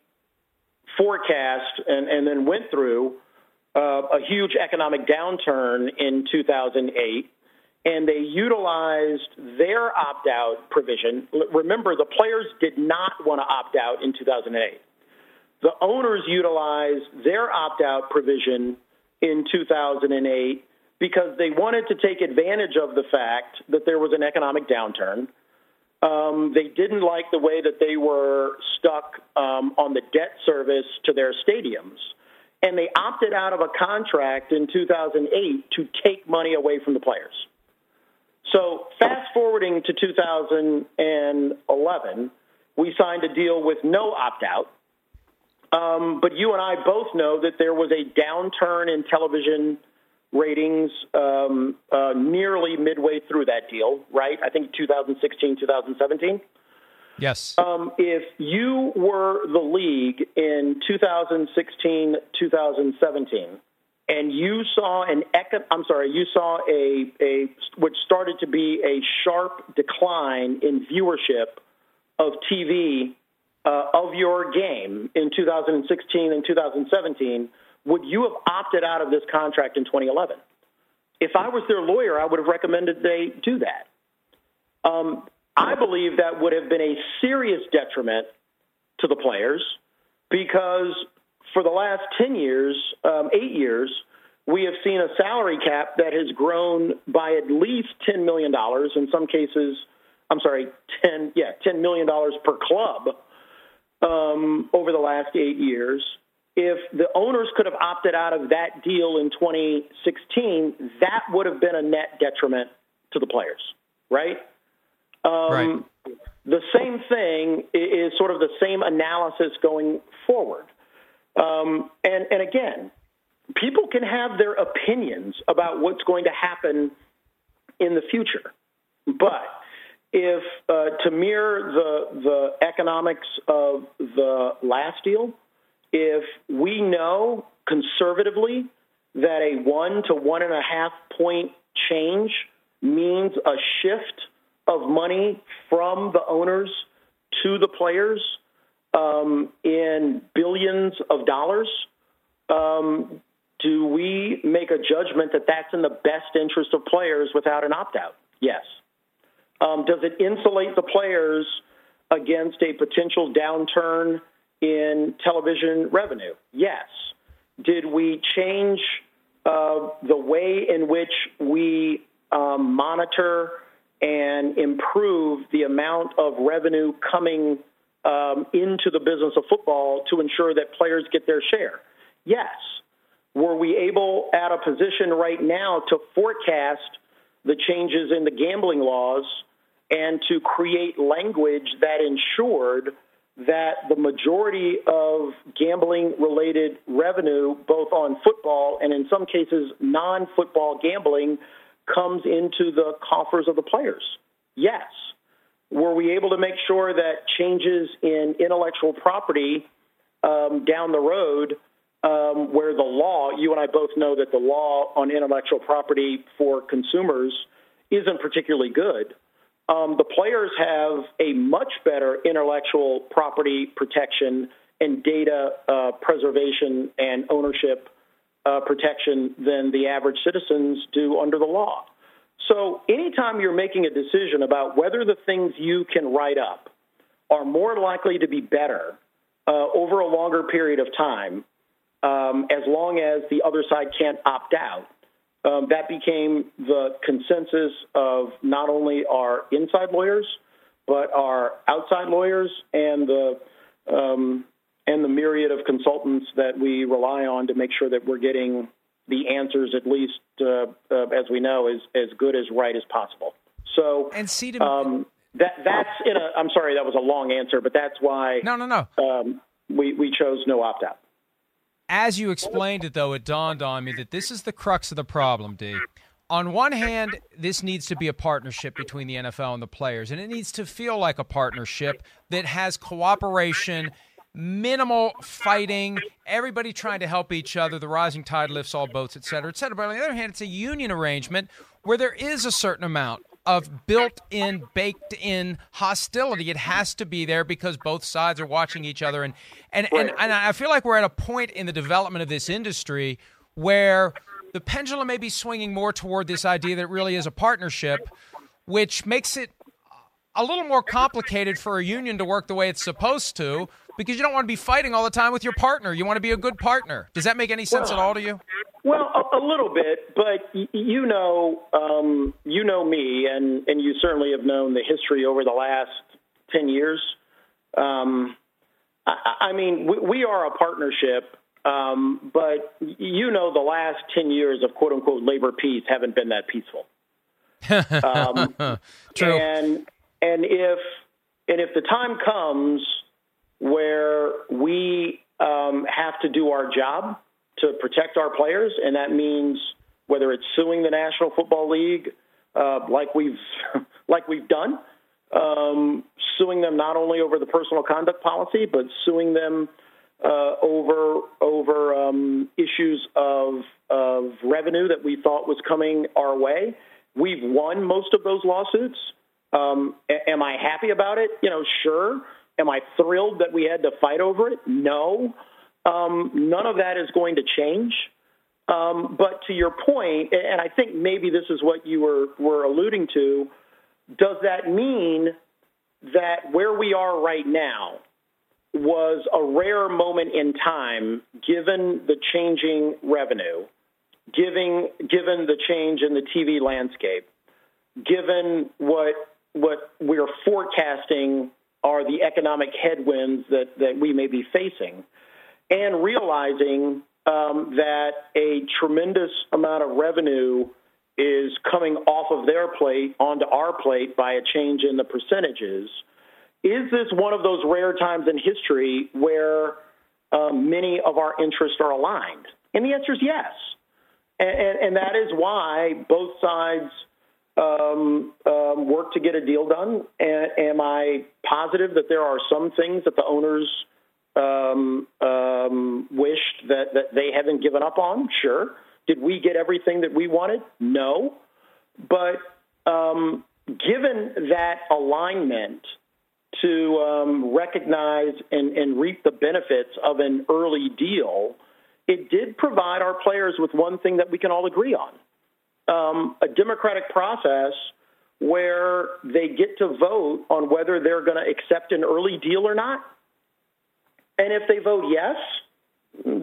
forecast and, and then went through uh, a huge economic downturn in 2008, and they utilized their opt out provision. Remember, the players did not want to opt out in 2008. The owners utilized their opt out provision in 2008 because they wanted to take advantage of the fact that there was an economic downturn. Um, they didn't like the way that they were stuck um, on the debt service to their stadiums. And they opted out of a contract in 2008 to take money away from the players. So, fast forwarding to 2011, we signed a deal with no opt out. Um, but you and I both know that there was a downturn in television ratings um, uh, nearly midway through that deal, right? I think 2016, 2017. Yes. Um, if you were the league in 2016, 2017, and you saw an econ- I'm sorry, you saw a, a which started to be a sharp decline in viewership of TV uh, of your game in 2016 and 2017, would you have opted out of this contract in 2011? If I was their lawyer, I would have recommended they do that. Um, I believe that would have been a serious detriment to the players because for the last 10 years, um, eight years, we have seen a salary cap that has grown by at least $10 million, in some cases, I'm sorry, 10, yeah, $10 million per club um, over the last eight years. If the owners could have opted out of that deal in 2016, that would have been a net detriment to the players, right? Um, Right. The same thing is sort of the same analysis going forward. Um, and, and again, people can have their opinions about what's going to happen in the future. But if uh, to mirror the the economics of the last deal, if we know conservatively that a one to one and a half point change means a shift of money from the owners to the players um, in billions of dollars, um, do we make a judgment that that's in the best interest of players without an opt out? Yes. Um, does it insulate the players against a potential downturn in television revenue? Yes. Did we change uh, the way in which we um, monitor and improve the amount of revenue coming um, into the business of football to ensure that players get their share? Yes. Were we able at a position right now to forecast the changes in the gambling laws and to create language that ensured that the majority of gambling related revenue, both on football and in some cases non football gambling, comes into the coffers of the players? Yes. Were we able to make sure that changes in intellectual property um, down the road, um, where the law, you and I both know that the law on intellectual property for consumers isn't particularly good, um, the players have a much better intellectual property protection and data uh, preservation and ownership uh, protection than the average citizens do under the law. So, anytime you're making a decision about whether the things you can write up are more likely to be better uh, over a longer period of time, um, as long as the other side can't opt out, um, that became the consensus of not only our inside lawyers, but our outside lawyers and the um, and the myriad of consultants that we rely on to make sure that we're getting the answers, at least uh, uh, as we know, as as good as right as possible. So and see to um, that that's in a. I'm sorry, that was a long answer, but that's why. No, no, no. Um, we we chose no opt out as you explained it, though, it dawned on me that this is the crux of the problem, D. On one hand, this needs to be a partnership between the NFL and the players, and it needs to feel like a partnership that has cooperation, minimal fighting, everybody trying to help each other, the rising tide lifts all boats, et cetera, et cetera. But on the other hand, it's a union arrangement where there is a certain amount of built in, baked in hostility. It has to be there because both sides are watching each other. And, and, and, and I feel like we're at a point in the development of this industry where the pendulum may be swinging more toward this idea that it really is a partnership, which makes it a little more complicated for a union to work the way it's supposed to because you don't want to be fighting all the time with your partner. You want to be a good partner. Does that make any sense well, at all to you? Well, a, a little bit, but y- you know, um, you know me, and and you certainly have known the history over the last ten years. Um, I, I mean, we, we are a partnership, um, but you know, the last ten years of quote unquote labor peace haven't been that peaceful. Um, True. And and if and if the time comes where we um, have to do our job to protect our players, and that means whether it's suing the National Football League, uh, like we've like we've done, um, suing them not only over the personal conduct policy, but suing them uh, over over um, issues of of revenue that we thought was coming our way. We've won most of those lawsuits. Um, am I happy about it? You know, sure. Am I thrilled that we had to fight over it? No. Um, none of that is going to change. Um, but to your point, and I think maybe this is what you were, were alluding to, does that mean that where we are right now was a rare moment in time given the changing revenue, given, given the change in the TV landscape, given what, what we're forecasting are the economic headwinds that, that we may be facing, and realizing um, that a tremendous amount of revenue is coming off of their plate onto our plate by a change in the percentages. Is this one of those rare times in history where um, many of our interests are aligned? And the answer is yes. And, and, and that is why both sides um, um, work to get a deal done? And am I positive that there are some things that the owners um, um, wished that, that they haven't given up on? Sure. Did we get everything that we wanted? No. But um, given that alignment to um, recognize and, and reap the benefits of an early deal, it did provide our players with one thing that we can all agree on um, a democratic process where they get to vote on whether they're going to accept an early deal or not. And if they vote yes,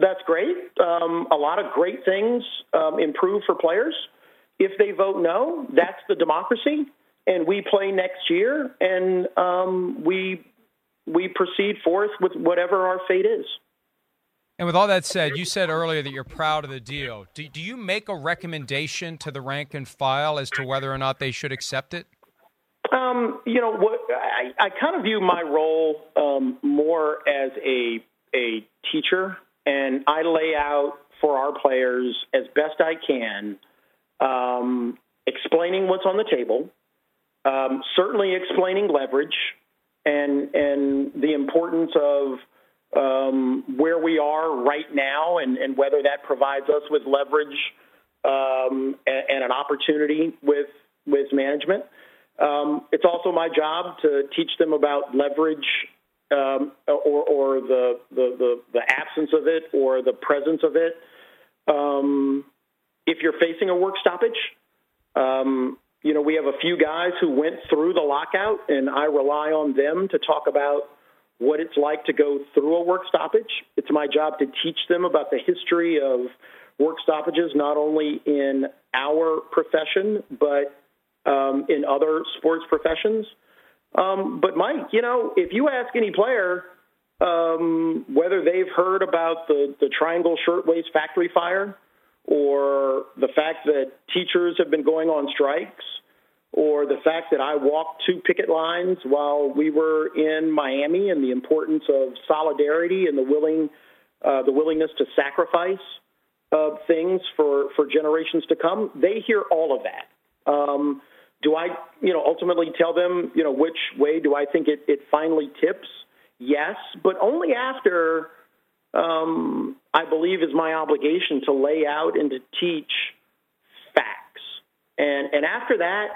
that's great. Um, a lot of great things um, improve for players. If they vote no, that's the democracy, and we play next year, and um, we we proceed forth with whatever our fate is. And with all that said, you said earlier that you're proud of the deal. Do, do you make a recommendation to the rank and file as to whether or not they should accept it? Um, you know, what I, I kind of view my role um, more as a a teacher, and I lay out for our players as best I can, um, explaining what's on the table, um, certainly explaining leverage, and and the importance of um, where we are right now and, and, whether that provides us with leverage um, and, and, an opportunity with with management. Um, it's also my job to teach them about leverage um, or, or the, the, the, the, absence of it or the presence of it. Um, if you're facing a work stoppage, um, you know, we have a few guys who went through the lockout, and I rely on them to talk about what it's like to go through a work stoppage. It's my job to teach them about the history of work stoppages, not only in our profession, but um, in other sports professions. Um, but, Mike, you know, if you ask any player um, whether they've heard about the, the Triangle Shirtwaist factory fire or the fact that teachers have been going on strikes or the fact that I walked two picket lines while we were in Miami and the importance of solidarity and the willing uh, the willingness to sacrifice uh, things for, for generations to come. They hear all of that. Um, do I, you know, ultimately tell them, you know, which way do I think it, it finally tips? Yes, but only after um, I believe is my obligation to lay out and to teach facts. And and after that,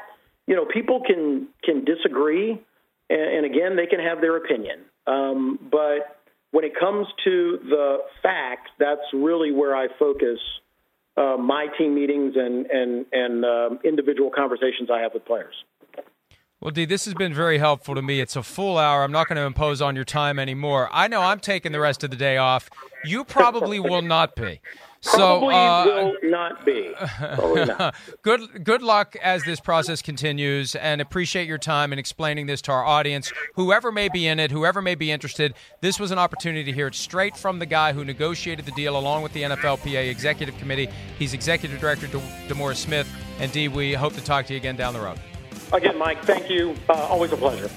you know, people can can disagree, and, and again, they can have their opinion. Um, but when it comes to the facts, that's really where I focus uh, my team meetings and and and um, individual conversations I have with players. Well, Dee, this has been very helpful to me. It's a full hour. I'm not going to impose on your time anymore. I know I'm taking the rest of the day off. You probably will not be. Probably so, uh, will not be. Not. good good luck as this process continues, and appreciate your time in explaining this to our audience. Whoever may be in it, whoever may be interested, this was an opportunity to hear it straight from the guy who negotiated the deal along with the NFLPA Executive Committee. He's Executive Director De- DeMaurice Smith, and Dee, we hope to talk to you again down the road. Again, Mike, thank you. Uh, always a pleasure.